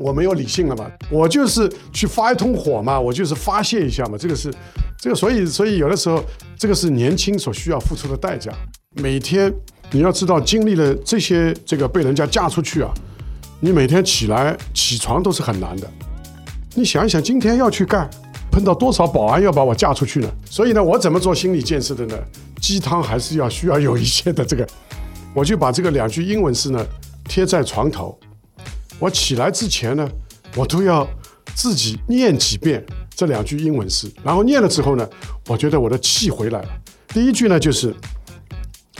我没有理性了嘛，我就是去发一通火嘛，我就是发泄一下嘛，这个是，这个所以所以有的时候这个是年轻所需要付出的代价。每天你要知道经历了这些这个被人家嫁出去啊，你每天起来起床都是很难的。你想一想，今天要去干，碰到多少保安要把我嫁出去呢？所以呢，我怎么做心理建设的呢？鸡汤还是要需要有一些的这个，我就把这个两句英文诗呢贴在床头。我起来之前呢，我都要自己念几遍这两句英文诗，然后念了之后呢，我觉得我的气回来了。第一句呢就是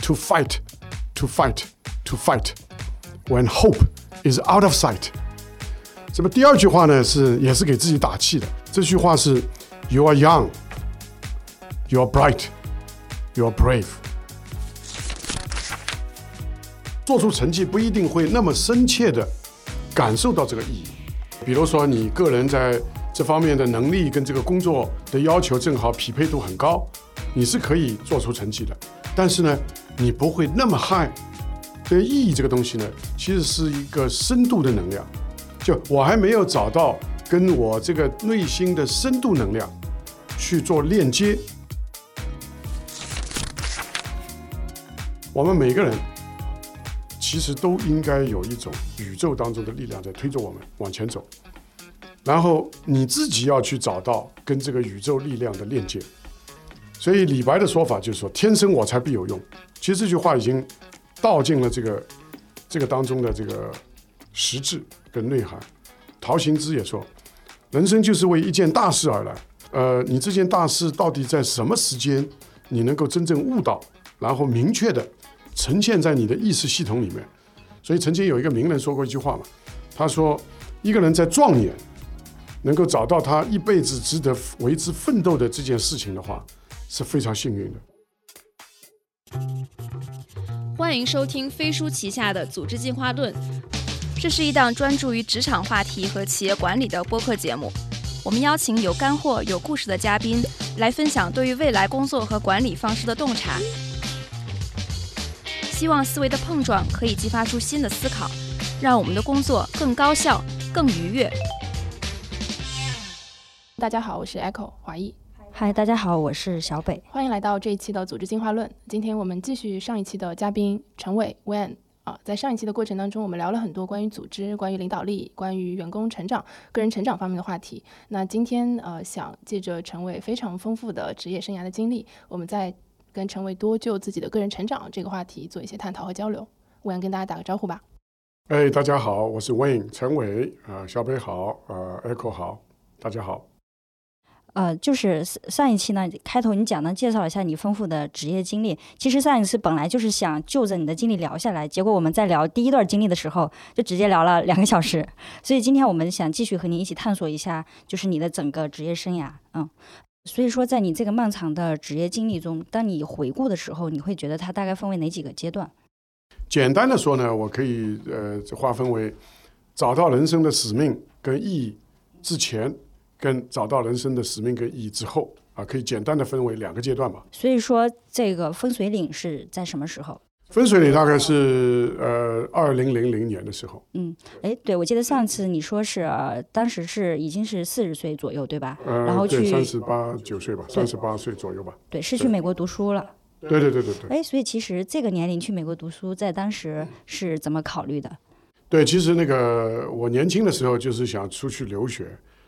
“to fight, to fight, to fight when hope is out of sight”。那么第二句话呢是也是给自己打气的，这句话是 “you are young, you are bright, you are brave”。做出成绩不一定会那么深切的。感受到这个意义，比如说你个人在这方面的能力跟这个工作的要求正好匹配度很高，你是可以做出成绩的。但是呢，你不会那么嗨。这意义这个东西呢，其实是一个深度的能量。就我还没有找到跟我这个内心的深度能量去做链接。我们每个人。其实都应该有一种宇宙当中的力量在推着我们往前走，然后你自己要去找到跟这个宇宙力量的链接。所以李白的说法就是说：“天生我材必有用。”其实这句话已经道尽了这个这个当中的这个实质跟内涵。陶行知也说：“人生就是为一件大事而来。”呃，你这件大事到底在什么时间你能够真正悟到，然后明确的。呈现在你的意识系统里面，所以曾经有一个名人说过一句话嘛，他说：“一个人在壮年能够找到他一辈子值得为之奋斗的这件事情的话，是非常幸运的。”欢迎收听飞书旗下的《组织进化论》，这是一档专注于职场话题和企业管理的播客节目。我们邀请有干货、有故事的嘉宾来分享对于未来工作和管理方式的洞察。希望思维的碰撞可以激发出新的思考，让我们的工作更高效、更愉悦。大家好，我是 Echo 华裔。嗨，大家好，我是小北。欢迎来到这一期的组织进化论。今天我们继续上一期的嘉宾陈伟 Wen 啊，在上一期的过程当中，我们聊了很多关于组织、关于领导力、关于员工成长、个人成长方面的话题。那今天呃，想借着陈伟非常丰富的职业生涯的经历，我们在。跟陈伟多就自己的个人成长这个话题做一些探讨和交流，我想跟大家打个招呼吧。哎，大家好，我是 Wayne 陈伟啊，小北好，呃，Echo 好，大家好。呃，就是上一期呢，开头你讲呢，介绍一下你丰富的职业经历。其实上一次本来就是想就着你的经历聊下来，结果我们在聊第一段经历的时候，就直接聊了两个小时。所以今天我们想继续和你一起探索一下，就是你的整个职业生涯，嗯。所以说，在你这个漫长的职业经历中，当你回顾的时候，你会觉得它大概分为哪几个阶段？简单的说呢，我可以呃划分为找到人生的使命跟意义之前，跟找到人生的使命跟意义之后啊，可以简单的分为两个阶段吧。所以说，这个分水岭是在什么时候？分水岭大概是呃二零零零年的时候。嗯，哎，对，我记得上次你说是当时是已经是四十岁左右，对吧？呃，然后去三十八九岁吧，三十八岁左右吧。对，是去美国读书了。对对对对对。哎，所以其实这个年龄去美国读书，在当时是怎么考虑的？对，其实那个我年轻的时候就是想出去留学，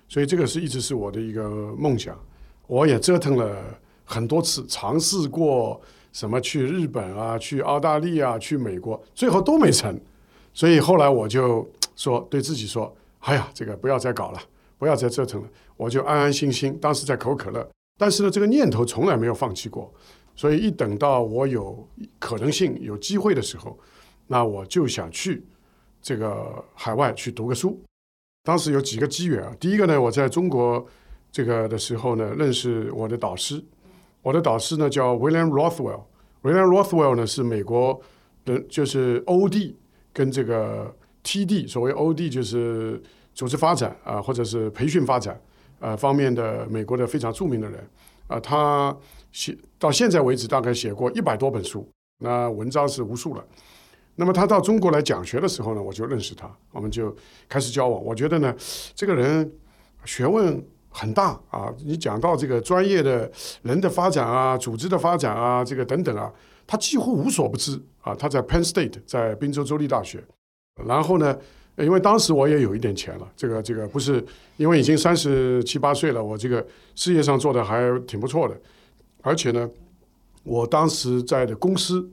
所以这个是一直是我的一个梦想。我也折腾了很多次，尝试过。什么去日本啊，去澳大利亚，去美国，最后都没成，所以后来我就说对自己说：“哎呀，这个不要再搞了，不要再折腾了，我就安安心心。”当时在可口可乐，但是呢，这个念头从来没有放弃过。所以一等到我有可能性、有机会的时候，那我就想去这个海外去读个书。当时有几个机缘啊，第一个呢，我在中国这个的时候呢，认识我的导师。我的导师呢叫 William Rothwell，William Rothwell 呢是美国的，就是 OD 跟这个 TD，所谓 OD 就是组织发展啊，或者是培训发展啊方面的美国的非常著名的人啊，他写到现在为止大概写过一百多本书，那文章是无数了。那么他到中国来讲学的时候呢，我就认识他，我们就开始交往。我觉得呢，这个人学问很大啊。你讲到这个专业的人的发展啊、组织的发展啊、这个等等啊，他几乎无所不知啊。他在 Penn State，在宾州州立大学，然后呢，因为当时我也有一点钱了，这个这个不是因为已经三十七八岁了，我这个事业上做的还挺不错的，而且呢，我当时在的公司，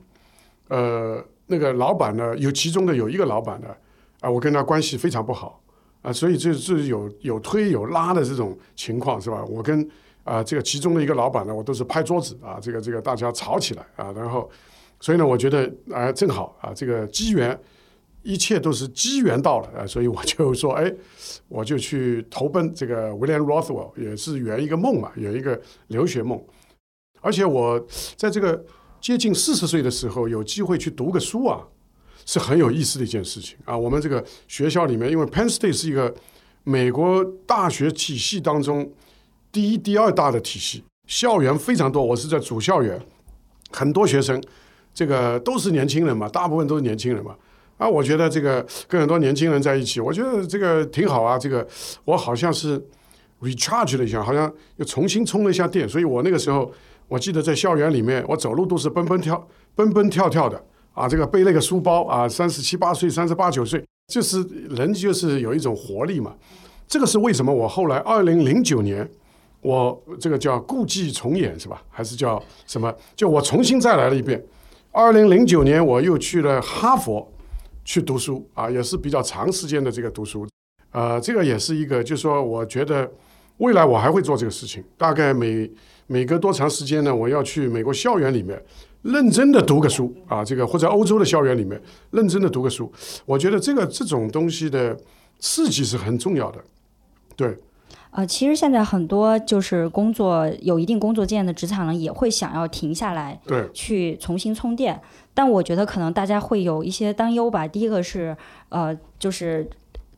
呃。那个老板呢，有其中的有一个老板呢，啊，我跟他关系非常不好啊，所以这是有有推有拉的这种情况是吧？我跟啊这个其中的一个老板呢，我都是拍桌子啊，这个这个大家吵起来啊，然后所以呢，我觉得啊正好啊这个机缘，一切都是机缘到了啊，所以我就说哎，我就去投奔这个 William Rothwell，也是圆一个梦嘛，圆一个留学梦，而且我在这个。接近四十岁的时候，有机会去读个书啊，是很有意思的一件事情啊。我们这个学校里面，因为 Penn State 是一个美国大学体系当中第一、第二大的体系，校园非常多。我是在主校园，很多学生，这个都是年轻人嘛，大部分都是年轻人嘛。啊，我觉得这个跟很多年轻人在一起，我觉得这个挺好啊。这个我好像是 recharge 了一下，好像又重新充了一下电，所以我那个时候。我记得在校园里面，我走路都是蹦蹦跳、蹦蹦跳跳的啊！这个背那个书包啊，三十七八岁、三十八九岁，就是人就是有一种活力嘛。这个是为什么？我后来二零零九年，我这个叫故伎重演是吧？还是叫什么？就我重新再来了一遍。二零零九年我又去了哈佛去读书啊，也是比较长时间的这个读书。呃，这个也是一个，就是说，我觉得未来我还会做这个事情，大概每。每隔多长时间呢？我要去美国校园里面认真的读个书啊，这个或者欧洲的校园里面认真的读个书。我觉得这个这种东西的刺激是很重要的。对，呃，其实现在很多就是工作有一定工作经验的职场人也会想要停下来，对，去重新充电。但我觉得可能大家会有一些担忧吧。第一个是呃，就是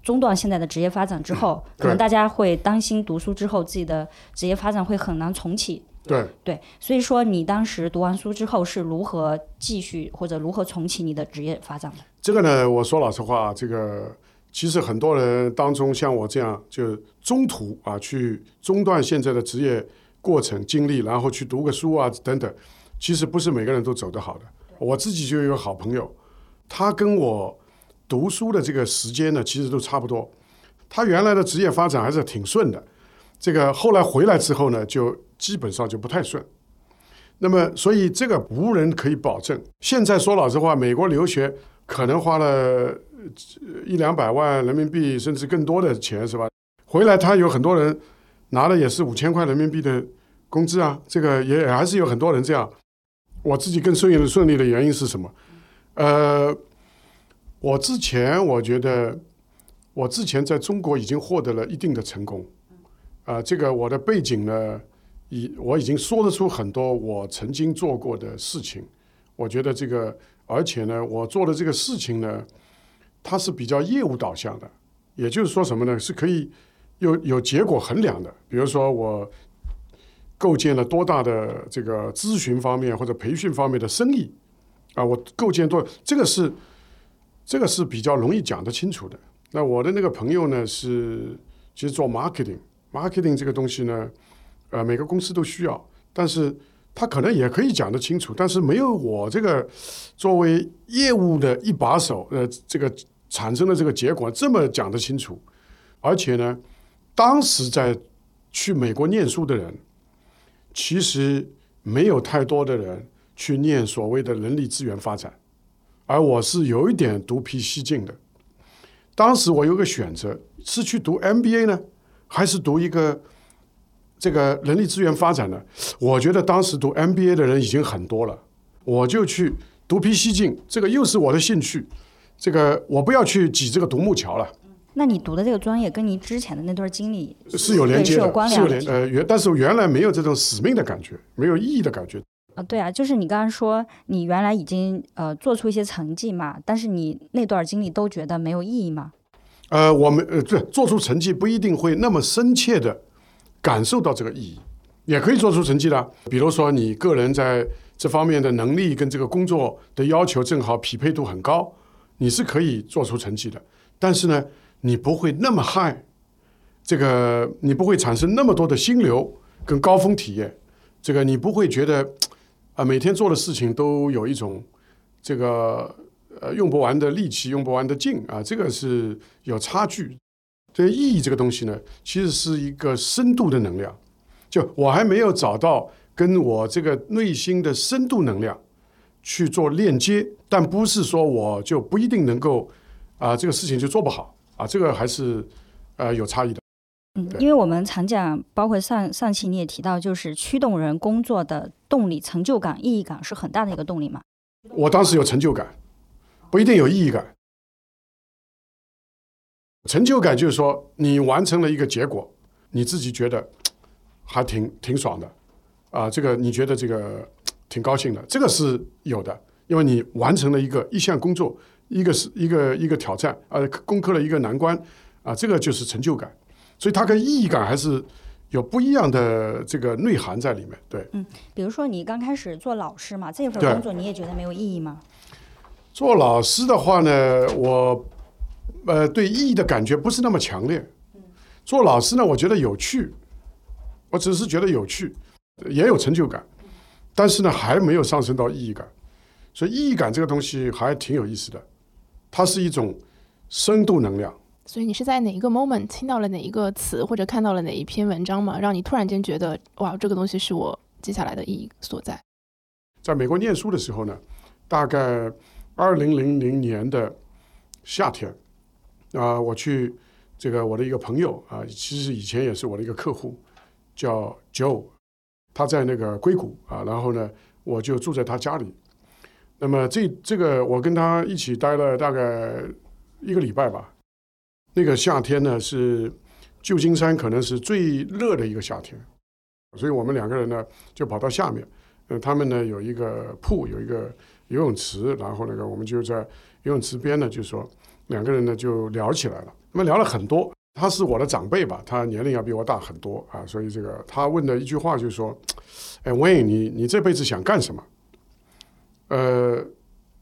中断现在的职业发展之后，可能大家会担心读书之后自己的职业发展会很难重启。对对，所以说你当时读完书之后是如何继续或者如何重启你的职业发展的？这个呢，我说老实话，这个其实很多人当中像我这样，就中途啊去中断现在的职业过程经历，然后去读个书啊等等，其实不是每个人都走得好的。我自己就有个好朋友，他跟我读书的这个时间呢，其实都差不多。他原来的职业发展还是挺顺的，这个后来回来之后呢，就。基本上就不太顺，那么所以这个无人可以保证。现在说老实话，美国留学可能花了一两百万人民币，甚至更多的钱，是吧？回来他有很多人拿的也是五千块人民币的工资啊，这个也还是有很多人这样。我自己更顺利顺利的原因是什么？呃，我之前我觉得我之前在中国已经获得了一定的成功，啊，这个我的背景呢。已我已经说得出很多我曾经做过的事情，我觉得这个，而且呢，我做的这个事情呢，它是比较业务导向的，也就是说什么呢？是可以有有结果衡量的。比如说我构建了多大的这个咨询方面或者培训方面的生意啊，我构建多，这个是这个是比较容易讲得清楚的。那我的那个朋友呢，是其实做 marketing，marketing 这个东西呢。呃，每个公司都需要，但是他可能也可以讲得清楚，但是没有我这个作为业务的一把手，呃，这个产生的这个结果这么讲得清楚。而且呢，当时在去美国念书的人，其实没有太多的人去念所谓的人力资源发展，而我是有一点独辟蹊径的。当时我有个选择，是去读 MBA 呢，还是读一个？这个人力资源发展呢，我觉得当时读 MBA 的人已经很多了，我就去独辟蹊径，这个又是我的兴趣，这个我不要去挤这个独木桥了。那你读的这个专业跟你之前的那段经历是有连接的，是有连呃原，但是原来没有这种使命的感觉，没有意义的感觉。啊，对啊，就是你刚刚说你原来已经呃做出一些成绩嘛，但是你那段经历都觉得没有意义吗？呃，我们呃，对，做出成绩不一定会那么深切的。感受到这个意义，也可以做出成绩的。比如说你个人在这方面的能力跟这个工作的要求正好匹配度很高，你是可以做出成绩的。但是呢，你不会那么嗨，这个你不会产生那么多的心流跟高峰体验，这个你不会觉得啊每天做的事情都有一种这个呃用不完的力气、用不完的劲啊，这个是有差距。这个意义这个东西呢，其实是一个深度的能量，就我还没有找到跟我这个内心的深度能量去做链接，但不是说我就不一定能够啊这个事情就做不好啊，这个还是呃有差异的。嗯，因为我们常讲，包括上上期你也提到，就是驱动人工作的动力、成就感、意义感是很大的一个动力嘛。我当时有成就感，不一定有意义感。成就感就是说，你完成了一个结果，你自己觉得 还挺挺爽的，啊，这个你觉得这个 挺高兴的，这个是有的，因为你完成了一个一项工作，一个是一个一个挑战，呃，攻克了一个难关，啊，这个就是成就感，所以它跟意义感还是有不一样的这个内涵在里面，对。嗯比如说你刚开始做老师嘛，这份工作你也觉得没有意义吗？做老师的话呢，我呃对意义的感觉不是那么强烈。做老师呢，我觉得有趣，我只是觉得有趣，也有成就感，但是呢还没有上升到意义感。所以意义感这个东西还挺有意思的，它是一种深度能量。所以你是在哪一个 moment 听到了哪一个词，或者看到了哪一篇文章吗？让你突然间觉得哇，这个东西是我接下来的意义所在。在美国念书的时候呢，大概二零零零年的夏天，啊、我去这个我的一个朋友啊、其实以前也是我的一个客户，叫 Joe，他在那个硅谷啊，然后呢，我就住在他家里。那么这这个我跟他一起待了大概一个礼拜吧。那个夏天呢是旧金山可能是最热的一个夏天，所以我们两个人呢就跑到下面。呃，他们呢有一个铺，有一个游泳池，然后那个我们就在游泳池边呢，就说两个人呢就聊起来了。那么聊了很多，他是我的长辈吧，他年龄要比我大很多啊，所以这个他问的一句话就是说：“哎，Wayne，你你这辈子想干什么？”呃，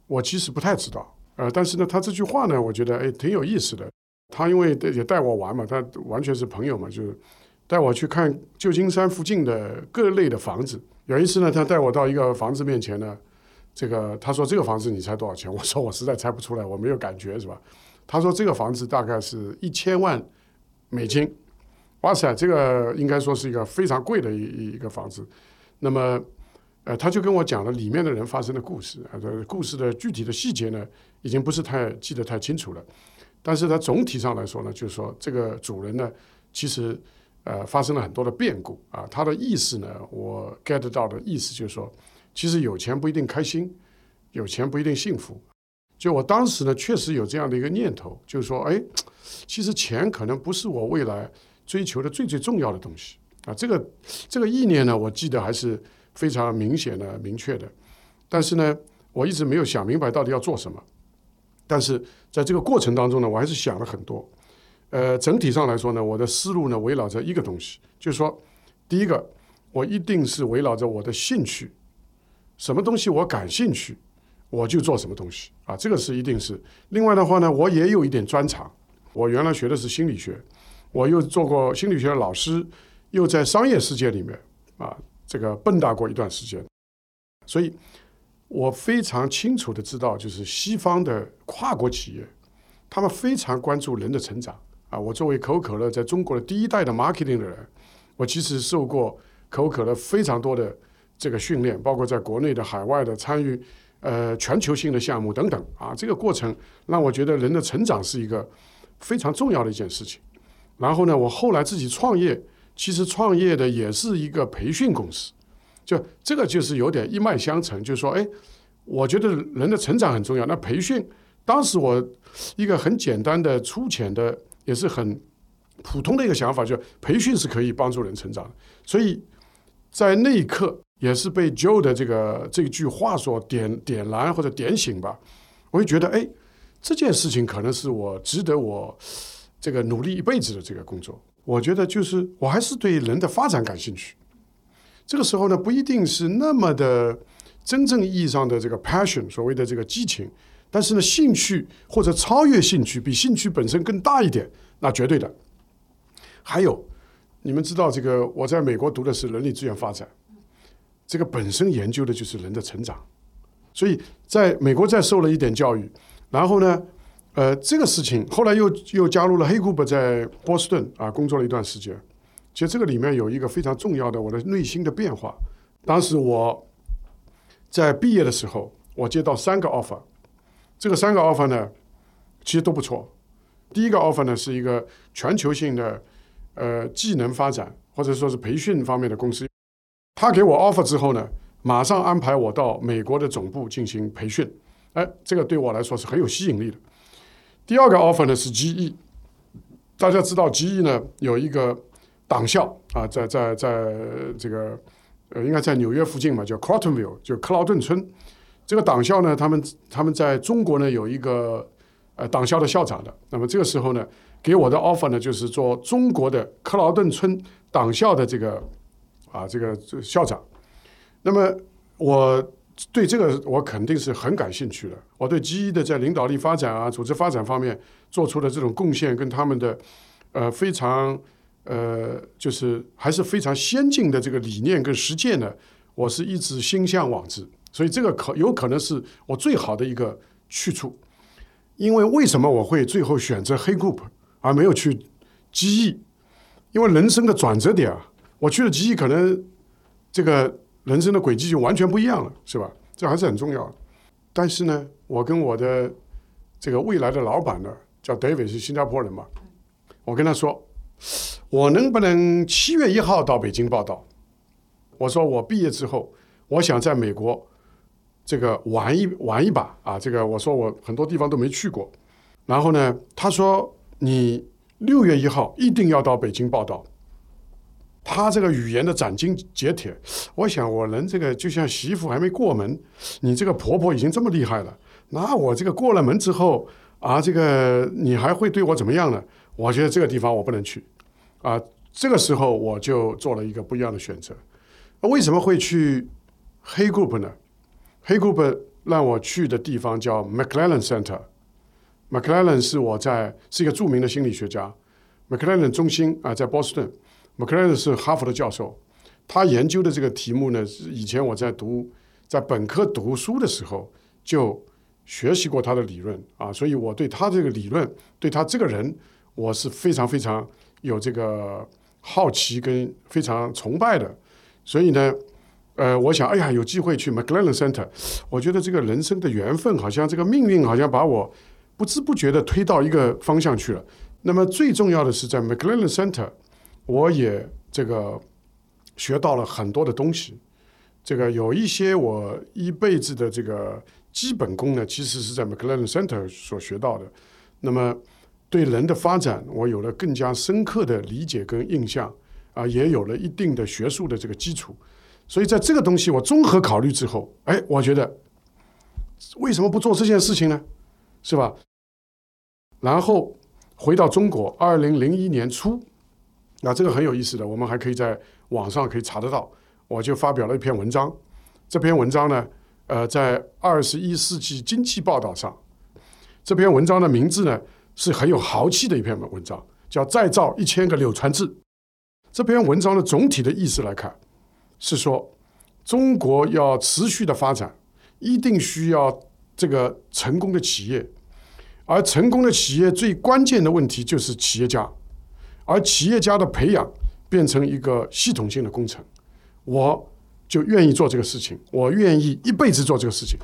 我其实不太知道，呃，但是呢，他这句话呢，我觉得哎挺有意思的。他因为也带我玩嘛，他完全是朋友嘛，就是带我去看旧金山附近的各类的房子。有一次呢，他带我到一个房子面前呢，这个他说这个房子你猜多少钱？我说我实在猜不出来，我没有感觉是吧？他说这个房子大概是一千万美金，哇塞，这个应该说是一个非常贵的一一个房子。那么，呃，他就跟我讲了里面的人发生的故事啊，这故事的具体的细节呢，已经不是太记得太清楚了。但是它总体上来说呢，就是说这个主人呢，其实呃发生了很多的变故啊。他的意思呢，我 get 到的意思就是说，其实有钱不一定开心，有钱不一定幸福。就我当时呢，确实有这样的一个念头，就是说，哎，其实钱可能不是我未来追求的最最重要的东西啊。这个这个意念呢，我记得还是非常明显的、明确的。但是呢，我一直没有想明白到底要做什么。但是在这个过程当中呢，我还是想了很多。呃，整体上来说呢，我的思路呢围绕着一个东西，就是说，第一个，我一定是围绕着我的兴趣，什么东西我感兴趣，我就做什么东西啊，这个是一定是。另外的话呢，我也有一点专长，我原来学的是心理学，我又做过心理学的老师，又在商业世界里面啊这个蹦跶过一段时间，所以。我非常清楚的知道，就是西方的跨国企业，他们非常关注人的成长啊。我作为可口可乐在中国的第一代的 marketing 的人，我其实受过可口可乐非常多的这个训练，包括在国内的、海外的参与呃全球性的项目等等啊。这个过程让我觉得人的成长是一个非常重要的一件事情。然后呢，我后来自己创业，其实创业的也是一个培训公司。就这个就是有点一脉相承，就是说，哎，我觉得人的成长很重要。那培训，当时我一个很简单的、粗浅的，也是很普通的一个想法，就是培训是可以帮助人成长的。所以在那一刻，也是被 Joe 的这个这句话所点点燃或者点醒吧。我会觉得，哎，这件事情可能是我值得我这个努力一辈子的这个工作。我觉得就是我还是对人的发展感兴趣。这个时候呢，不一定是那么的真正意义上的这个 passion，所谓的这个激情，但是呢，兴趣或者超越兴趣，比兴趣本身更大一点，那绝对的。还有，你们知道这个，我在美国读的是人力资源发展，这个本身研究的就是人的成长，所以在美国再受了一点教育，然后呢，呃，这个事情后来又又加入了黑库伯在波士顿啊工作了一段时间。其实这个里面有一个非常重要的我的内心的变化。当时我在毕业的时候，我接到三个 offer，这个三个 offer 呢，其实都不错。第一个 offer 呢是一个全球性的呃技能发展或者说是培训方面的公司，他给我 offer 之后呢，马上安排我到美国的总部进行培训。哎，这个对我来说是很有吸引力的。第二个 offer 呢是 GE，大家知道 GE 呢有一个党校啊，在在在这个呃应该在纽约附近嘛，叫 Crotonville，就克劳顿村。这个党校呢，他们他们在中国呢有一个呃党校的校长的。那么这个时候呢，给我的 offer 呢就是做中国的克劳顿村党校的这个啊这个这校长。那么我对这个我肯定是很感兴趣的。我对 GE 的在领导力发展啊、组织发展方面做出的这种贡献，跟他们的呃非常。呃，就是还是非常先进的这个理念跟实践呢，我是一直心向往之，所以这个可有可能是我最好的一个去处。因为为什么我会最后选择黑 group 而没有去 GE？因为人生的转折点啊，我去了吉吉可能这个人生的轨迹就完全不一样了，是吧？这还是很重要的。但是呢，我跟我的这个未来的老板呢，叫 David，是新加坡人嘛，我跟他说。我能不能七月一号到北京报道？我说我毕业之后，我想在美国这个玩一玩一把啊！这个我说我很多地方都没去过。然后呢，他说你六月一号一定要到北京报道。他这个语言的斩钉截铁，我想我能这个就像媳妇还没过门，你这个婆婆已经这么厉害了，那我这个过了门之后啊，这个你还会对我怎么样呢？我觉得这个地方我不能去，啊，这个时候我就做了一个不一样的选择。为什么会去黑 group 呢？黑 group 让我去的地方叫 McLaren Center。McLaren 是我在是一个著名的心理学家，McLaren 中心啊，在波士顿。McLaren 是哈佛的教授，他研究的这个题目呢，是以前我在读在本科读书的时候就学习过他的理论啊，所以我对他这个理论，对他这个人。我是非常非常有这个好奇跟非常崇拜的，所以呢，呃，我想，哎呀，有机会去 McLaren Center，我觉得这个人生的缘分，好像这个命运，好像把我不知不觉的推到一个方向去了。那么最重要的是，在 McLaren Center，我也这个学到了很多的东西。这个有一些我一辈子的这个基本功呢，其实是在 McLaren Center 所学到的。那么。对人的发展，我有了更加深刻的理解跟印象，啊，也有了一定的学术的这个基础。所以在这个东西我综合考虑之后，哎，我觉得为什么不做这件事情呢？是吧？然后回到中国，二零零一年初，那这个很有意思的，我们还可以在网上可以查得到。我就发表了一篇文章，这篇文章呢，呃，在《二十一世纪经济报道》上，这篇文章的名字呢。是很有豪气的一篇文章，叫《再造一千个柳传志》。这篇文章的总体的意思来看，是说中国要持续的发展，一定需要这个成功的企业，而成功的企业最关键的问题就是企业家，而企业家的培养变成一个系统性的工程。我就愿意做这个事情，我愿意一辈子做这个事情。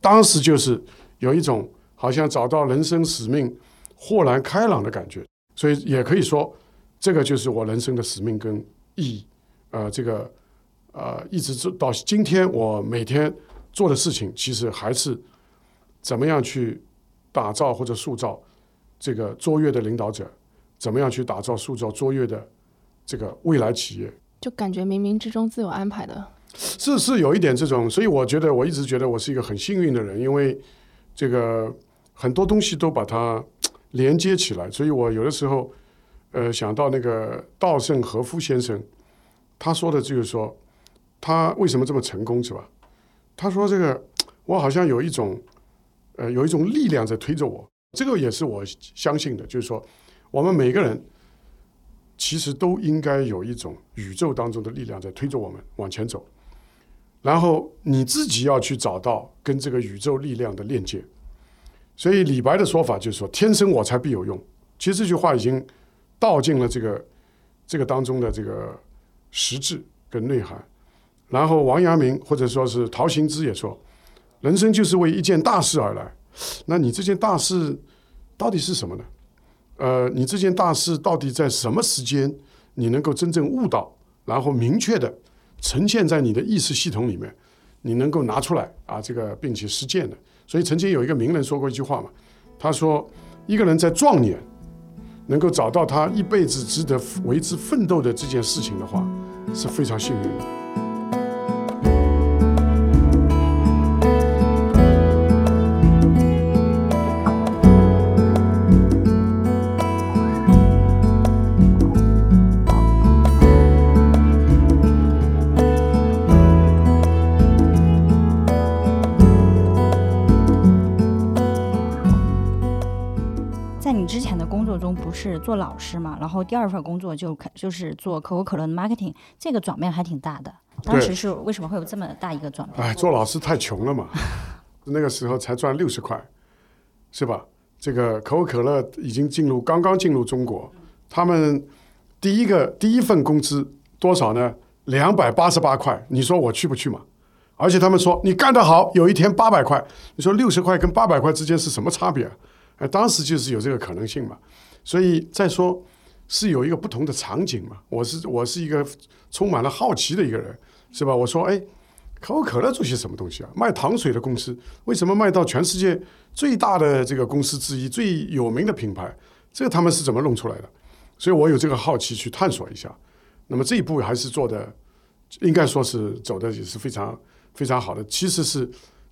当时就是有一种好像找到人生使命。豁然开朗的感觉，所以也可以说，这个就是我人生的使命跟意义。呃，这个呃，一直做到今天，我每天做的事情，其实还是怎么样去打造或者塑造这个卓越的领导者，怎么样去打造塑造卓越的这个未来企业。就感觉冥冥之中自有安排的，是是有一点这种，所以我觉得我一直觉得我是一个很幸运的人，因为这个很多东西都把它。连接起来，所以我有的时候，呃，想到那个稻盛和夫先生，他说的就是说，他为什么这么成功，是吧？他说这个我好像有一种呃有一种力量在推着我，这个也是我相信的，就是说我们每个人其实都应该有一种宇宙当中的力量在推着我们往前走，然后你自己要去找到跟这个宇宙力量的链接。所以李白的说法就是说：“天生我材必有用。”其实这句话已经道尽了这个这个当中的这个实质跟内涵。然后王阳明或者说是陶行知也说：“人生就是为一件大事而来。”那你这件大事到底是什么呢？呃，你这件大事到底在什么时间你能够真正悟到，然后明确的呈现在你的意识系统里面，你能够拿出来啊，这个并且实践的。所以曾经有一个名人说过一句话嘛，他说：“一个人在壮年能够找到他一辈子值得为之奋斗的这件事情的话，是非常幸运的。”做老师嘛，然后第二份工作就开就是做可口可乐的 marketing，这个转变还挺大的。当时是为什么会有这么大一个转变？哎，做老师太穷了嘛，那个时候才赚六十块，是吧？这个可口可乐已经进入刚刚进入中国，他们第一个第一份工资多少呢？两百八十八块，你说我去不去嘛？而且他们说你干得好，有一天八百块，你说六十块跟八百块之间是什么差别啊？哎，当时就是有这个可能性嘛。所以再说是有一个不同的场景嘛。我是我是一个充满了好奇的一个人，是吧？我说，哎，可口可乐做些什么东西啊？卖糖水的公司为什么卖到全世界最大的这个公司之一、最有名的品牌？这个他们是怎么弄出来的？所以我有这个好奇去探索一下。那么这一步还是做的，应该说是走的也是非常非常好的。其实是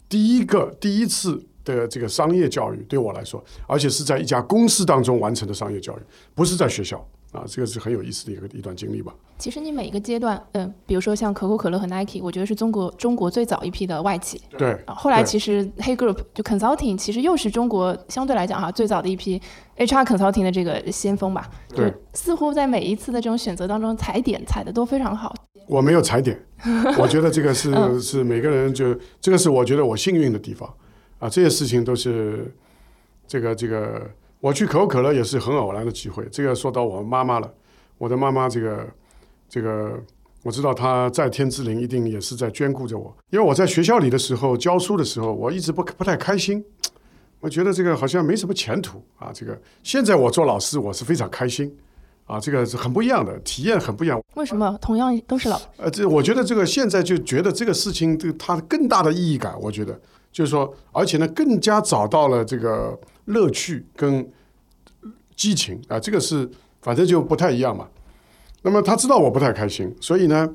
第一个第一次的这个商业教育对我来说，而且是在一家公司当中完成的商业教育，不是在学校啊。这个是很有意思的一个一段经历吧。其实你每一个阶段，嗯、比如说像可口可乐和 Nike，我觉得是中国中国最早一批的外企。对，啊后来其实黑 Group 就 Consulting 其实又是中国相对来讲哈最早的一批 HR Consulting 的这个先锋吧。就对似乎在每一次的这种选择当中，踩点踩的都非常好。我没有踩点，我觉得这个是嗯是每个人就这个是我觉得我幸运的地方啊，这些事情都是这个这个，我去可口可乐也是很偶然的机会。这个说到我妈妈了，我的妈妈这个这个，我知道她在天之灵一定也是在眷顾着我，因为我在学校里的时候教书的时候，我一直不不太开心，我觉得这个好像没什么前途啊。这个现在我做老师，我是非常开心啊，这个是很不一样的体验，很不一样。为什么同样都是老？呃，这我觉得这个现在就觉得这个事情，这个它更大的意义感，我觉得就是说，而且呢，更加找到了这个乐趣跟激情啊、这个是反正就不太一样嘛。那么他知道我不太开心，所以呢，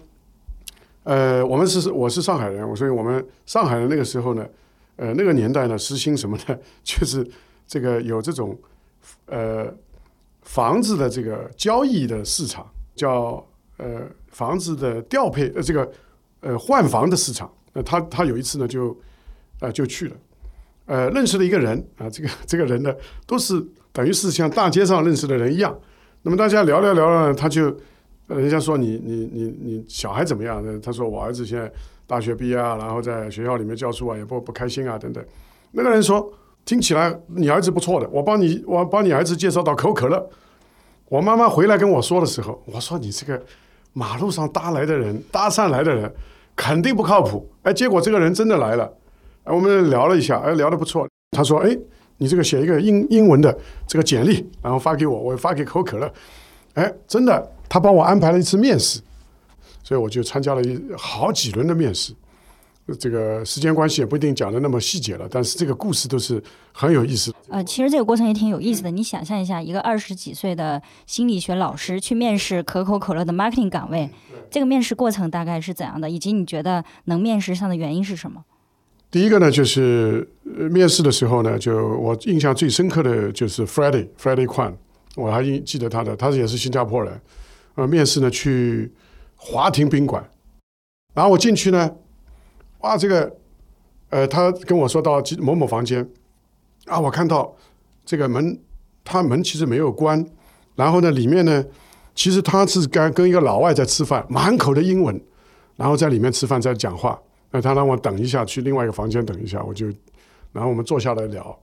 呃，我们是我是上海人，所以我们上海人那个时候呢，呃，那个年代呢，实行什么呢？就是这个有这种呃房子的这个交易的市场，叫呃房子的调配呃这个呃换房的市场。那他他有一次呢就呃就去了，呃认识了一个人啊，这个这个人呢都是等于是像大街上认识的人一样。那么大家聊聊聊呢，他就人家说你你你你小孩怎么样？他说我儿子现在大学毕业啊，然后在学校里面教书啊，也不不开心啊等等。那个人说听起来你儿子不错的，我帮你我帮你儿子介绍到可口可乐。我妈妈回来跟我说的时候，我说你这个马路上搭来的人，搭讪来的人肯定不靠谱。哎，结果这个人真的来了，我们聊了一下，哎，聊得不错。他说，哎，你这个写一个英英文的这个简历，然后发给我，我发给可口可乐。哎，真的，他帮我安排了一次面试，所以我就参加了一好几轮的面试。这个时间关系也不一定讲的那么细节了，但是这个故事都是很有意思。呃，其实这个过程也挺有意思的。你想象一下，一个二十几岁的心理学老师去面试可口可乐的 marketing 岗位，这个面试过程大概是怎样的？以及你觉得能面试上的原因是什么？第一个呢，就是面试的时候呢，就我印象最深刻的就是 Freddie Freddie Kwan，我还记记得他的，他也是新加坡人。呃，面试呢去华庭宾馆，然后我进去呢，哇，这个，呃，他跟我说到某某房间，啊，我看到这个门，他门其实没有关，然后呢，里面呢，其实他是跟跟一个老外在吃饭，满口的英文，然后在里面吃饭在讲话，那他让我等一下去另外一个房间等一下，我就，然后我们坐下来聊。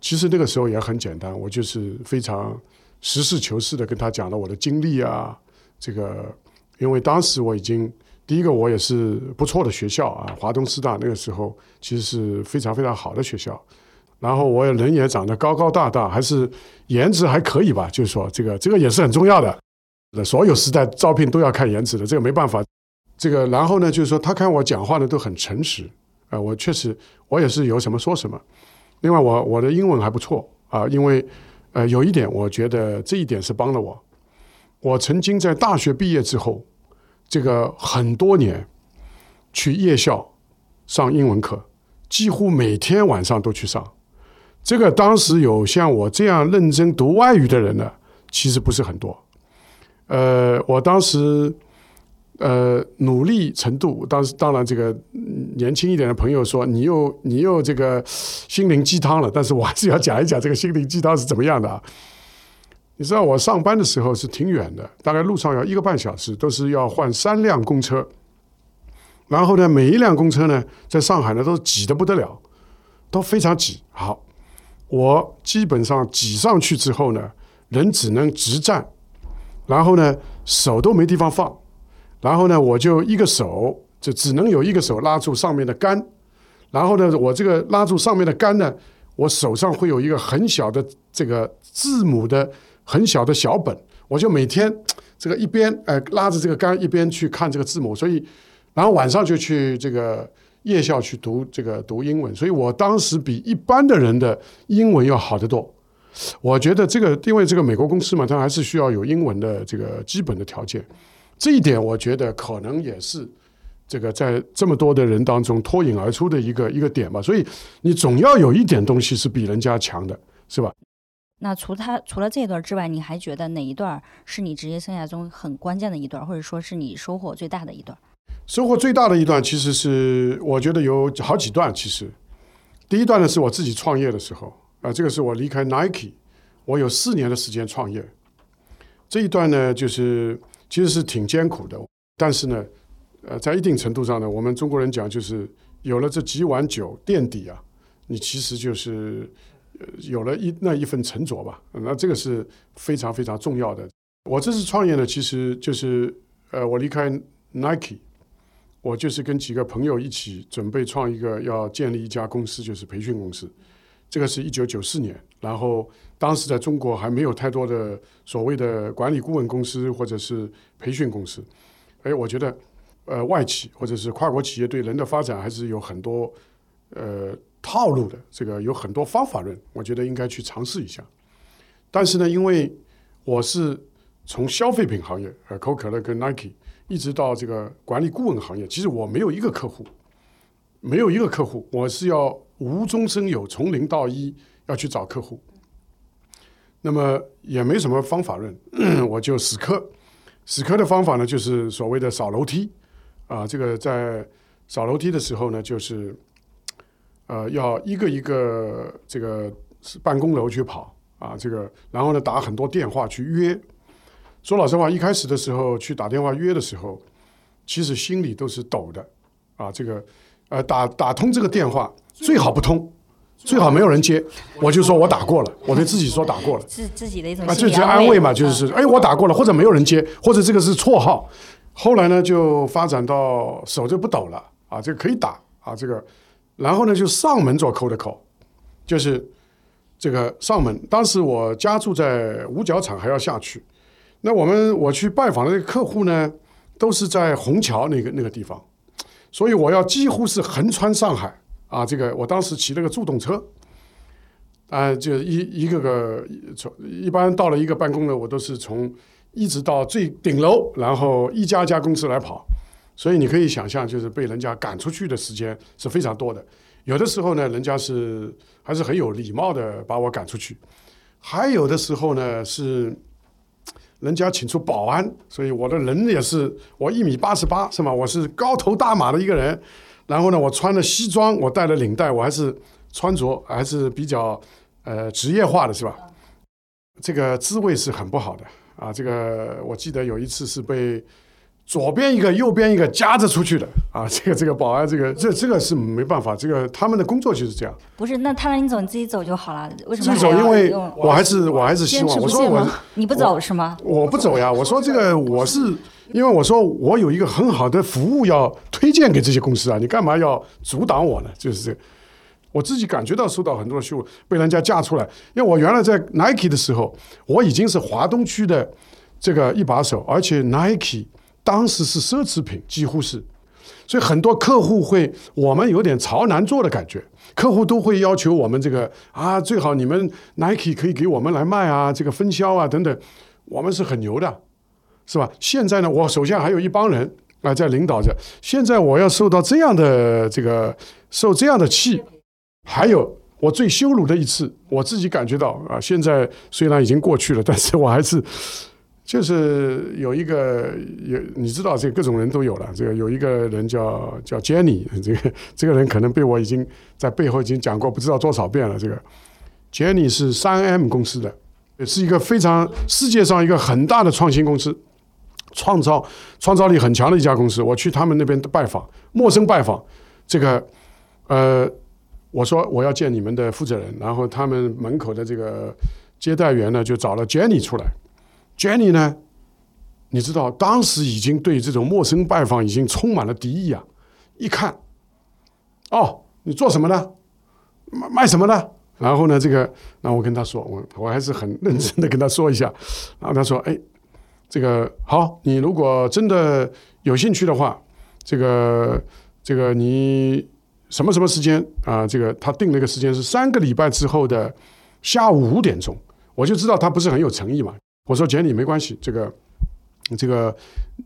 其实那个时候也很简单，我就是非常实事求是的跟他讲了我的经历啊，这个，因为当时我已经第一个我也是不错的学校啊，华东师大那个时候其实是非常非常好的学校，然后我也人也长得高高大大，还是颜值还可以吧，就是说这个这个也是很重要的，所有时代招聘都要看颜值的，这个没办法，这个然后呢就是说他看我讲话呢都很诚实，啊，我确实我也是有什么说什么。另外，我我的英文还不错啊，因为呃有一点，我觉得这一点是帮了我。我曾经在大学毕业之后，这个很多年去夜校上英文课，几乎每天晚上都去上。这个当时有像我这样认真读外语的人呢，其实不是很多。呃，我当时。呃，努力程度，当时当然，这个年轻一点的朋友说，你又你又这个心灵鸡汤了，但是我还是要讲一讲这个心灵鸡汤是怎么样的啊？你知道我上班的时候是挺远的，大概路上要一个半小时，都是要换三辆公车，然后呢，每一辆公车呢，在上海呢都挤得不得了，都非常挤。好，我基本上挤上去之后呢，人只能直站，然后呢，手都没地方放。然后呢，我就一个手就只能有一个手拉住上面的杆，然后呢，我这个拉住上面的杆呢，我手上会有一个很小的这个字母的很小的小本，我就每天这个一边呃拉着这个杆一边去看这个字母，所以然后晚上就去这个夜校去读这个读英文，所以我当时比一般的人的英文要好得多。我觉得这个因为这个美国公司嘛，它还是需要有英文的这个基本的条件。这一点我觉得可能也是这个在这么多的人当中脱颖而出的一个一个点吧。所以你总要有一点东西是比人家强的，是吧？那除他除了这一段之外，你还觉得哪一段是你职业生涯中很关键的一段，或者说是你收获最大的一段？收获最大的一段其实是我觉得有好几段。其实第一段呢是我自己创业的时候啊，这个是我离开 Nike，我有四年的时间创业。这一段呢就是。其实是挺艰苦的，但是呢，呃，在一定程度上呢，我们中国人讲就是有了这几碗酒垫底啊，你其实就是有了一那一份沉着吧，那这个是非常非常重要的。我这次创业呢，其实就是呃，我离开 Nike，我就是跟几个朋友一起准备创一个要建立一家公司，就是培训公司。这个是一九九四年，然后当时在中国还没有太多的所谓的管理顾问公司或者是培训公司。哎，我觉得，呃，外企或者是跨国企业对人的发展还是有很多呃套路的，这个有很多方法论，我觉得应该去尝试一下。但是呢，因为我是从消费品行业，呃，可口可乐跟 Nike，一直到这个管理顾问行业，其实我没有一个客户，没有一个客户，我是要。无中生有，从零到一要去找客户，那么也没什么方法论，我就死磕。死磕的方法呢，就是所谓的扫楼梯啊。这个在扫楼梯的时候呢，就是呃要一个一个这个办公楼去跑啊，这个然后呢打很多电话去约。说老实话，一开始的时候去打电话约的时候，其实心里都是抖的啊。这个呃打打通这个电话。最好不通，最好没有人接，我就说我打过了，我对自己说打过了，自自己的一种啊，就是安慰嘛，就是哎，我打过了，或者没有人接，或者这个是绰号。后来呢，就发展到手就不抖了啊，这个可以打啊，这个，然后呢就上门做 cold call，就是这个上门。当时我家住在五角场，还要下去。那我们我去拜访的这个客户呢，都是在虹桥那个那个地方，所以我要几乎是横穿上海。啊，这个我当时骑了个助动车，啊，就一一个个从一般到了一个办公楼，我都是从一直到最顶楼，然后一家家公司来跑，所以你可以想象，就是被人家赶出去的时间是非常多的。有的时候呢，人家是还是很有礼貌的把我赶出去；还有的时候呢，是人家请出保安，所以我的人也是我一米八十八是吗？我是高头大马的一个人。然后呢，我穿了西装，我带了领带，我还是穿着还是比较呃职业化的是吧？这个滋味是很不好的啊！这个我记得有一次是被左边一个、右边一个夹着出去的啊！这个这个保安，这个这这个是没办法，这个他们的工作就是这样。不是，那他让你走，你自己走就好了。为什么自己走？因为我还是我还是希望，我说我 你不走是吗？我不走呀！我说这个我是因为我说我有一个很好的服务要推荐给这些公司啊，你干嘛要阻挡我呢？就是这个。我自己感觉到受到很多的羞辱，被人家架出来。因为我原来在 Nike 的时候，我已经是华东区的这个一把手，而且 Nike 当时是奢侈品，几乎是，所以很多客户会我们有点朝南做的感觉，客户都会要求我们这个啊，最好你们 Nike 可以给我们来卖啊，这个分销啊等等，我们是很牛的，是吧？现在呢，我手下还有一帮人啊在领导着，现在我要受到这样的这个受这样的气。还有我最羞辱的一次，我自己感觉到啊，现在虽然已经过去了，但是我还是就是有一个有你知道，这各种人都有了。这个有一个人叫叫 Jenny，这个这个人可能被我已经在背后已经讲过不知道多少遍了。这个 Jenny 是三 M 公司的，是一个非常世界上一个很大的创新公司，创造创造力很强的一家公司。我去他们那边拜访，陌生拜访，这个呃。我说我要见你们的负责人，然后他们门口的这个接待员呢就找了 Jenny 出来。Jenny 呢，你知道当时已经对这种陌生拜访已经充满了敌意啊！一看，哦，你做什么的？卖卖什么的？然后呢，这个，那我跟他说，我我还是很认真的跟他说一下。然后他说，哎，这个好，你如果真的有兴趣的话，这个这个你。什么什么时间啊？这个他定了一个时间是三个礼拜之后的下午五点钟，我就知道他不是很有诚意嘛。我说简理没关系，这个这个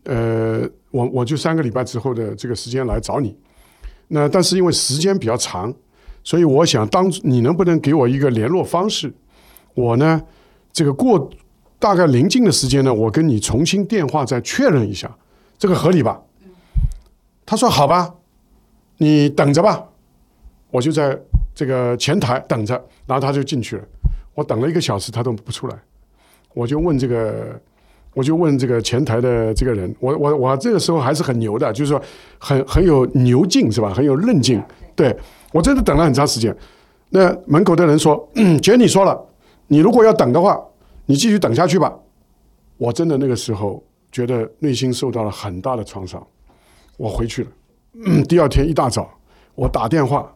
呃，我我就三个礼拜之后的这个时间来找你。那但是因为时间比较长，所以我想当你能不能给我一个联络方式？我呢，这个过大概临近的时间呢，我跟你重新电话再确认一下，这个合理吧？他说好吧。你等着吧，我就在这个前台等着，然后他就进去了。我等了一个小时，他都不出来。我就问这个，我就问这个前台的这个人，我我我这个时候还是很牛的，就是说很很有牛劲是吧？很有韧劲。对我真的等了很长时间。那门口的人说：“姐，你说了，你如果要等的话，你继续等下去吧。”我真的那个时候觉得内心受到了很大的创伤，我回去了。嗯，第二天一大早，我打电话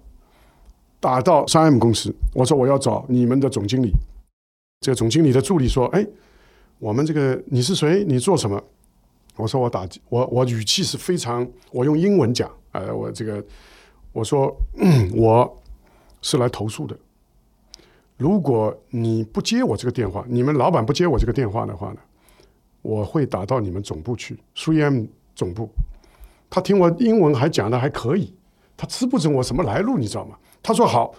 打到三 M 公司，我说我要找你们的总经理。这个总经理的助理说：“哎，我们这个你是谁？你做什么？”我说：“我打我我语气是非常，我用英文讲，呃，我这个我说 我是来投诉的。如果你不接我这个电话，你们老板不接我这个电话的话呢，我会打到你们总部去，苏 M 总部。”他听我英文还讲的还可以，他吃不准我什么来路，你知道吗？他说好，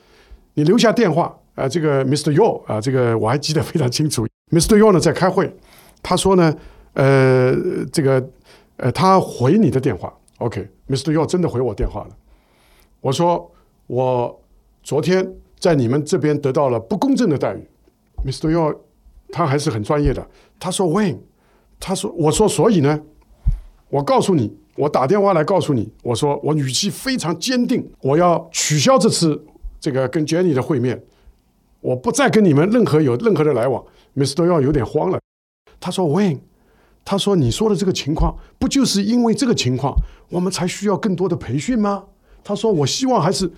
你留下电话啊，这个 Mr. Yo 啊，这个我还记得非常清楚。Mr. Yo 呢在开会，他说呢，呃，这个呃，他回你的电话，OK，Mr. Yo 真的回我电话了。我说我昨天在你们这边得到了不公正的待遇，Mr. Yo 他还是很专业的，他说 When，他说我说所以呢，我告诉你。我打电话来告诉你，我说我语气非常坚定，我要取消这次这个跟 Jenny 的会面，我不再跟你们任何有任何的来往。Mr. 都要有点慌了，他说 When，他说你说的这个情况，不就是因为这个情况，我们才需要更多的培训吗？他说我希望还是，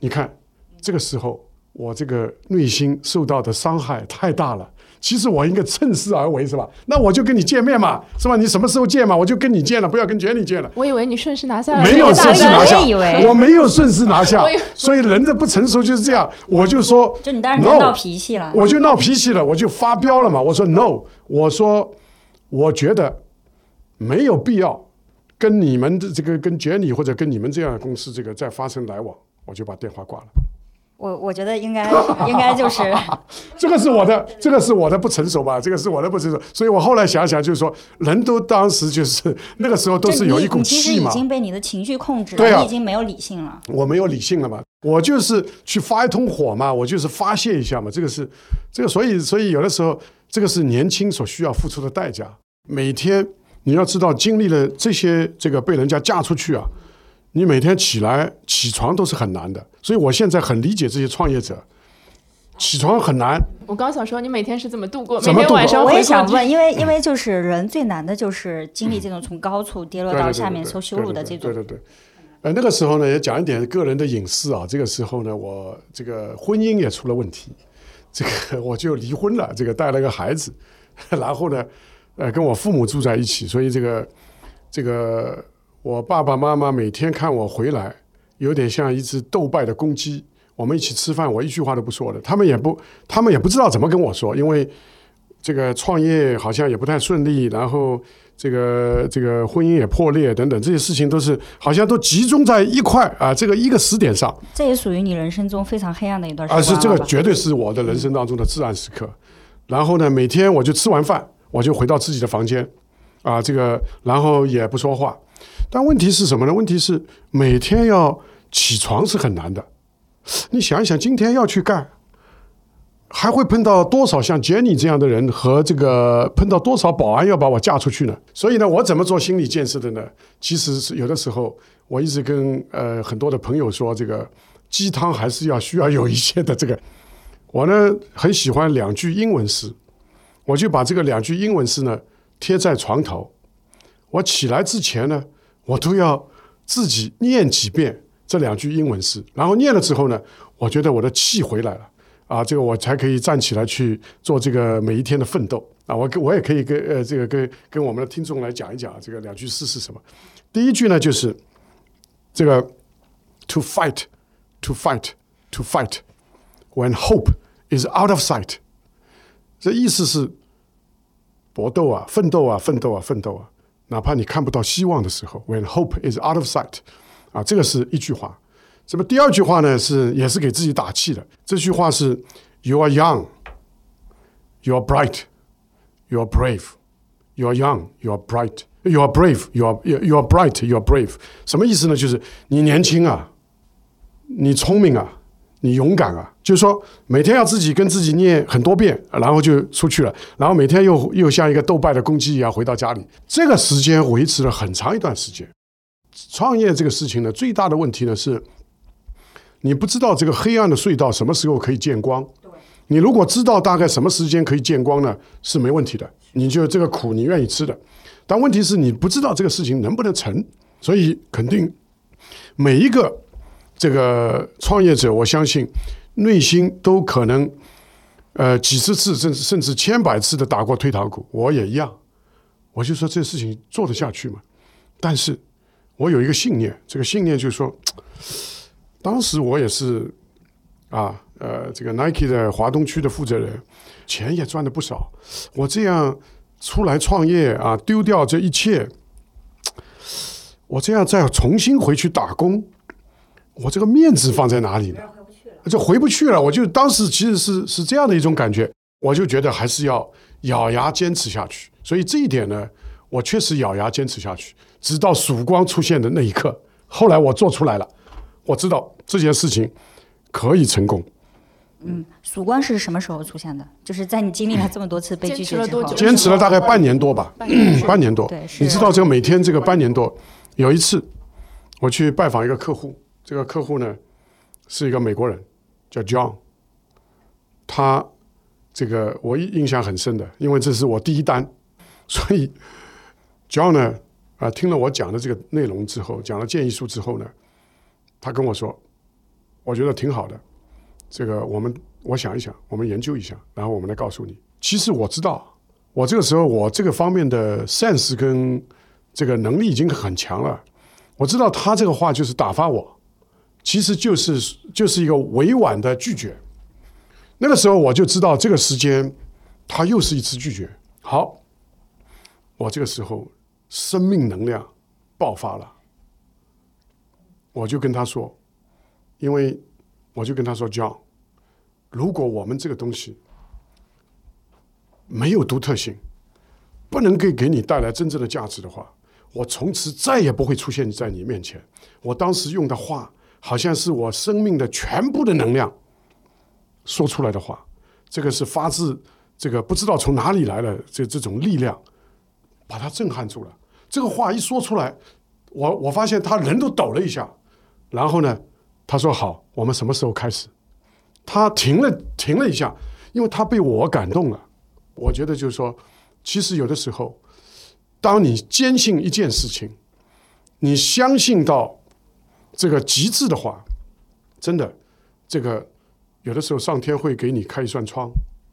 你看这个时候我这个内心受到的伤害太大了。其实我应该趁势而为，是吧？那我就跟你见面嘛，是吧？你什么时候见嘛？我就跟你见了，不要跟 Jenny 见了。我以为你顺势拿下了，没有顺势拿下，我没有顺势拿下，所以人的不成熟就是这样。我就说，就你当时闹脾气了，我就闹脾气了，我就发飙了嘛。我说 No，我说我觉得没有必要跟你们的这个跟 Jenny 或者跟你们这样的公司这个再发生来往，我就把电话挂了。我我觉得应该应该就是 这个是我的，这个是我的不成熟吧？这个是我的不成熟，所以我后来想想，就是说，人都当时就是那个时候都是有一股你其实气嘛，已经被你的情绪控制了，对啊你已经没有理性了。我没有理性了嘛，我就是去发一通火嘛，我就是发泄一下嘛，这个是这个，所以所以有的时候这个是年轻所需要付出的代价。每天你要知道，经历了这些这个被人家嫁出去啊，你每天起来起床都是很难的，所以我现在很理解这些创业者，起床很难，我刚想说，你每天是怎么度过？怎么度过每天晚上我也想问，因为因为就是人最难的就是经历这种从高处跌落对对对到下面对受羞辱的这种。对对对。呃，那个时候呢，也讲一点个人的隐私啊。这个时候呢，我这个婚姻也出了问题，这个我就离婚了，这个带了个孩子，然后呢，呃，跟我父母住在一起，所以这个这个我爸爸妈妈每天看我回来，有点像一只斗败的公鸡。我们一起吃饭，我一句话都不说的，他们也不，他们也不知道怎么跟我说，因为这个创业好像也不太顺利，然后这个这个婚姻也破裂等等，这些事情都是好像都集中在一块啊，这个一个时点上这也属于你人生中非常黑暗的一段时啊，光是这个绝对是我的人生当中的至暗时刻。然后呢，每天我就吃完饭，我就回到自己的房间啊，这个然后也不说话。但问题是什么呢？问题是每天要起床是很难的。你想一想，今天要去干，还会碰到多少像 Jenny 这样的人和这个碰到多少保安要把我嫁出去呢？所以呢，我怎么做心理建设的呢？其实是有的时候，我一直跟呃很多的朋友说，这个鸡汤还是要需要有一些的这个。我呢很喜欢两句英文诗，我就把这个两句英文诗呢贴在床头。我起来之前呢，我都要自己念几遍这两句英文诗，然后念了之后呢，我觉得我的气回来了啊，这个我才可以站起来去做这个每一天的奋斗啊。我我也可以跟呃这个跟跟我们的听众来讲一讲这个两句诗是什么。第一句呢就是这个 to fight to fight to fight when hope is out of sight，这意思是搏斗啊，奋斗啊，奋斗啊，奋斗啊，哪怕你看不到希望的时候，when hope is out of sight，啊，这个是一句话。那么第二句话呢，是也是给自己打气的。这句话是 You are young, you are bright, you are brave, you are young, you are bright, you are brave, you are you are bright, you are brave。什么意思呢？就是你年轻啊，你聪明啊，你勇敢啊。就是说，每天要自己跟自己念很多遍，然后就出去了，然后每天又又像一个斗败的公鸡一样回到家里。这个时间维持了很长一段时间。创业这个事情呢，最大的问题呢是，你不知道这个黑暗的隧道什么时候可以见光。你如果知道大概什么时间可以见光呢，是没问题的，你就这个苦你愿意吃的。但问题是你不知道这个事情能不能成，所以肯定每一个这个创业者，我相信内心都可能呃几十次甚至甚至千百次的打过退堂鼓，我也一样。我就说这事情做得下去吗？但是我有一个信念，这个信念就是说，当时我也是啊，呃，这个 Nike 的华东区的负责人，钱也赚的不少。我这样出来创业啊，丢掉这一切，我这样再重新回去打工，我这个面子放在哪里呢？就回不去了。我就当时其实是是这样的一种感觉，我就觉得还是要咬牙坚持下去。所以这一点呢，我确实咬牙坚持下去，直到曙光出现的那一刻。后来我做出来了，我知道这件事情可以成功。嗯曙光是什么时候出现的？就是在你经历了这么多次被拒绝之后坚持了多久，坚持了大概半年多吧，半年多。对是你知道这个每天这个半年多，有一次我去拜访一个客户，这个客户呢是一个美国人，叫 John，他这个我印象很深的，因为这是我第一单，所以 John 呢啊、听了我讲的这个内容之后，讲了建议书之后呢，他跟我说，我觉得挺好的，这个我们我想一想，我们研究一下，然后我们来告诉你。其实我知道，我这个时候我这个方面的 sense 跟这个能力已经很强了。我知道他这个话就是打发我，其实就是就是一个委婉的拒绝。那个时候我就知道这个时间，他又是一次拒绝。好，我这个时候生命能量爆发了，我就跟他说，因为我就跟他说：“John，如果我们这个东西没有独特性，不能给给你带来真正的价值的话，我从此再也不会出现在你面前。”我当时用的话，好像是我生命的全部的能量说出来的话，这个是发自这个不知道从哪里来的这这种力量，把他震撼住了。这个话一说出来，我我发现他人都抖了一下，然后呢，他说：“好，我们什么时候开始？”他停了停了一下，因为他被我感动了。我觉得就是说，其实有的时候，当你坚信一件事情，你相信到这个极致的话，真的，这个有的时候上天会给你开一扇窗。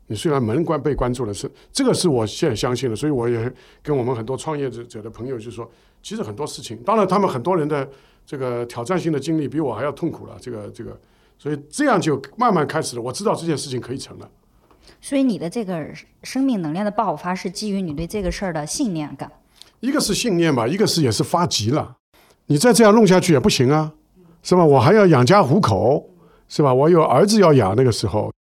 你虽然门关被关住了，是这个是我现在相信的，所以我也跟我们很多创业者者的朋友就说，其实很多事情，当然他们很多人的这个挑战性的经历比我还要痛苦了，这个这个，所以这样就慢慢开始了。我知道这件事情可以成了。所以你的这个生命能量的爆发是基于你对这个事儿的信念感。一个是信念吧，一个是也是发急了。你再这样弄下去也不行啊，是吧？我还要养家糊口，是吧？我有儿子要养，那个时候。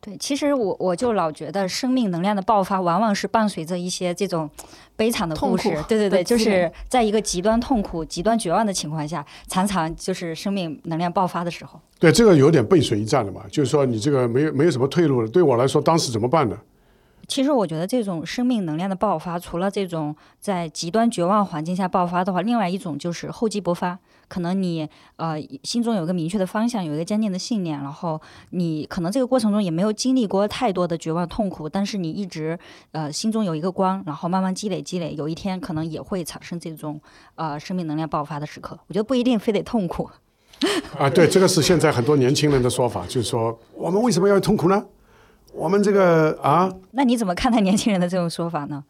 对，其实我我就老觉得生命能量的爆发，往往是伴随着一些这种悲惨的故事。对对对，就是在一个极端痛苦、极端绝望的情况下，常常就是生命能量爆发的时候。对，这个有点背水一战了嘛，就是说你这个没有没有什么退路了。对我来说，当时怎么办呢？其实我觉得这种生命能量的爆发，除了这种在极端绝望环境下爆发的话，另外一种就是厚积薄发。可能你呃心中有个明确的方向，有一个坚定的信念，然后你可能这个过程中也没有经历过太多的绝望痛苦，但是你一直呃心中有一个光，然后慢慢积累积累，有一天可能也会产生这种呃生命能量爆发的时刻。我觉得不一定非得痛苦。啊，对，这个是现在很多年轻人的说法，就是说我们为什么要痛苦呢？我们这个啊，那你怎么看待年轻人的这种说法呢？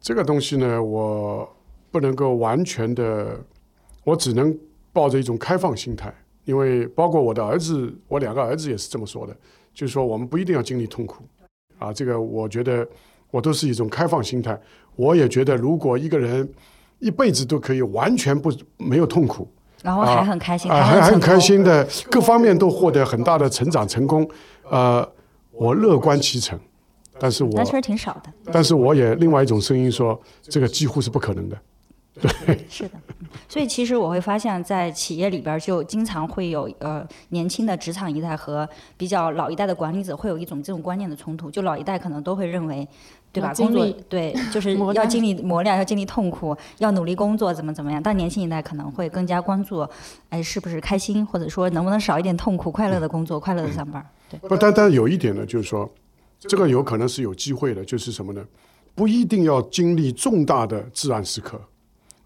这个东西呢，我不能够完全的，我只能抱着一种开放心态，因为包括我的儿子，我两个儿子也是这么说的，就是说我们不一定要经历痛苦啊。这个我觉得我都是一种开放心态。我也觉得，如果一个人一辈子都可以完全不没有痛苦，然后还很开心，还很开心的，各方面都获得很大的成长成功，呃。我乐观其成，但是我那确实挺少的。但是我也另外一种声音说，这个几乎是不可能的。对，是的。所以其实我会发现，在企业里边就经常会有呃年轻的职场一代和比较老一代的管理者会有一种这种观念的冲突。就老一代可能都会认为，对吧？工作对，就是要经历 磨练，要经历痛苦，要努力工作，怎么怎么样。但年轻一代可能会更加关注，哎，是不是开心，或者说能不能少一点痛苦，快乐的工作，快乐的上班。对不，但但有一点呢，就是说，这个有可能是有机会的，就是什么呢？不一定要经历重大的自然时刻，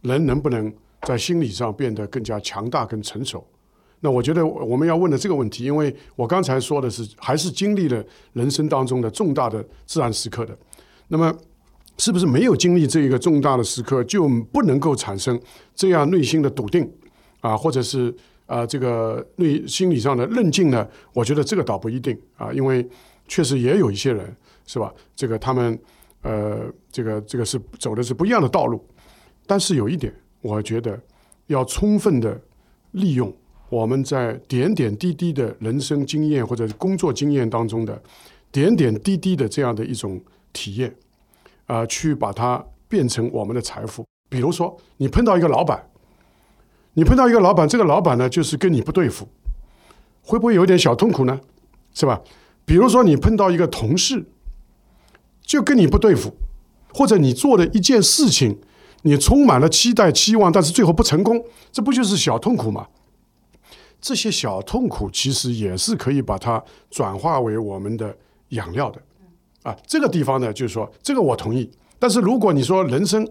人能不能在心理上变得更加强大、更成熟？那我觉得我们要问的这个问题，因为我刚才说的是，还是经历了人生当中的重大的自然时刻的。那么，是不是没有经历这一个重大的时刻，就不能够产生这样内心的笃定啊，或者是？啊，这个内心理上的韧劲呢，我觉得这个倒不一定啊，因为确实也有一些人是吧？这个他们呃，这个这个是走的是不一样的道路，但是有一点，我觉得要充分的利用我们在点点滴滴的人生经验或者工作经验当中的点点滴滴的这样的一种体验啊，去把它变成我们的财富。比如说，你碰到一个老板。你碰到一个老板，这个老板呢，就是跟你不对付，会不会有点小痛苦呢？是吧？比如说你碰到一个同事，就跟你不对付，或者你做的一件事情，你充满了期待、期望，但是最后不成功，这不就是小痛苦吗？这些小痛苦其实也是可以把它转化为我们的养料的。啊，这个地方呢，就是说，这个我同意。但是如果你说人生，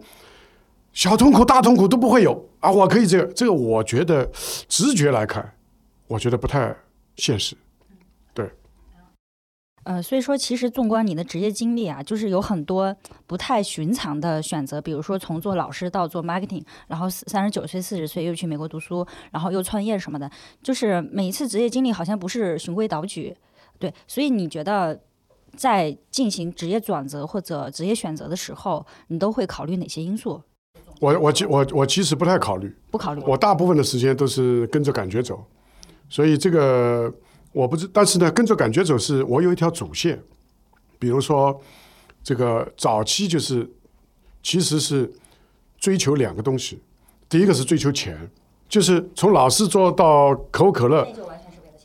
小痛苦、大痛苦都不会有啊！我可以这个，这个我觉得直觉来看，我觉得不太现实。对。呃，所以说，其实纵观你的职业经历啊，就是有很多不太寻常的选择，比如说从做老师到做 marketing，然后三十九岁、四十岁又去美国读书，然后又创业什么的，就是每一次职业经历好像不是循规蹈矩。对，所以你觉得在进行职业转折或者职业选择的时候，你都会考虑哪些因素？我我其我我其实不太考虑，不考虑。我大部分的时间都是跟着感觉走，所以这个我不知，但是呢，跟着感觉走是我有一条主线，比如说这个早期就是其实是追求两个东西，第一个是追求钱，就是从老师做到可口可乐，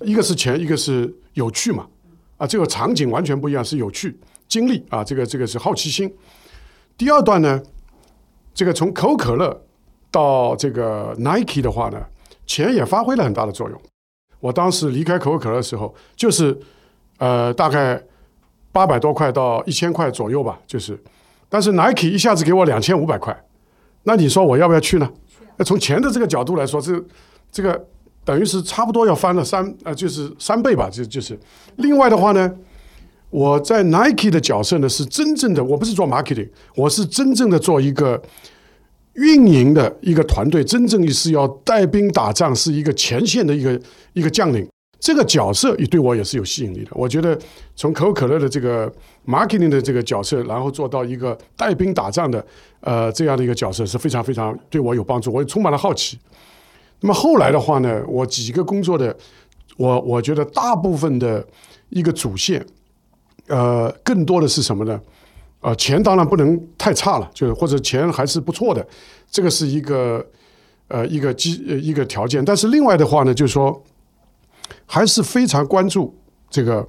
一个是钱，一个是有趣嘛，啊，这个场景完全不一样，是有趣、经历啊，这个这个是好奇心。第二段呢，这个从可口可乐到这个 Nike 的话呢，钱也发挥了很大的作用。我当时离开可口可乐的时候，就是呃大概八百多块到一千块左右吧，就是，但是 Nike 一下子给我两千五百块，那你说我要不要去呢？那从钱的这个角度来说，这这个等于是差不多要翻了三呃，就是三倍吧，就就是。另外的话呢，我在 Nike 的角色呢是真正的，我不是做 marketing，我是真正的做一个运营的一个团队，真正是要带兵打仗，是一个前线的一个一个将领。这个角色也对我也是有吸引力的。我觉得从可口可乐的这个 marketing 的这个角色，然后做到一个带兵打仗的呃这样的一个角色是非常非常对我有帮助，我也充满了好奇。那么后来的话呢，我几个工作的，我我觉得大部分的一个主线，呃，更多的是什么呢？呃，钱当然不能太差了，就是或者钱还是不错的，这个是一个呃一个基呃一个条件。但是另外的话呢，就是说还是非常关注这个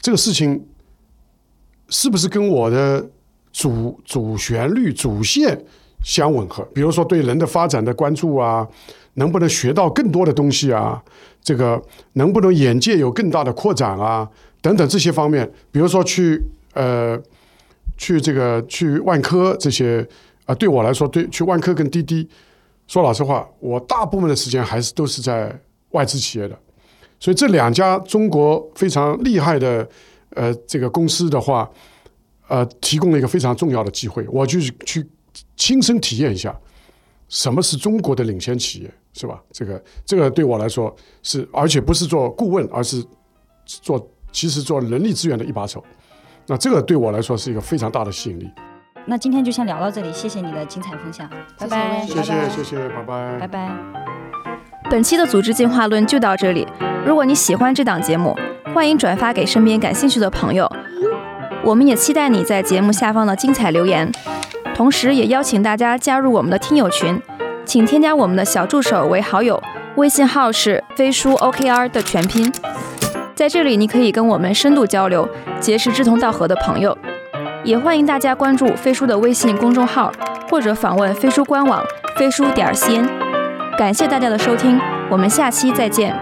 这个事情是不是跟我的主主旋律主线相吻合。比如说对人的发展的关注啊，能不能学到更多的东西啊？这个能不能眼界有更大的扩展啊？等等这些方面，比如说去呃。去这个去万科这些啊，对我来说，对去万科跟滴滴，说老实话，我大部分的时间还是都是在外资企业的，所以这两家中国非常厉害的呃这个公司的话，呃，提供了一个非常重要的机会，我就去亲身体验一下什么是中国的领先企业，是吧？这个这个对我来说是，而且不是做顾问，而是做其实做人力资源的一把手。那这个对我来说是一个非常大的吸引力。那今天就先聊到这里，谢谢你的精彩分享，拜拜，谢谢谢谢，拜拜，拜拜。本期的组织进化论就到这里。如果你喜欢这档节目，欢迎转发给身边感兴趣的朋友。我们也期待你在节目下方的精彩留言，同时也邀请大家加入我们的听友群，请添加我们的小助手为好友，微信号是飞书 OKR 的全拼。在这里，你可以跟我们深度交流，结识志同道合的朋友。也欢迎大家关注飞书的微信公众号，或者访问飞书官网飞书点 cn。感谢大家的收听，我们下期再见。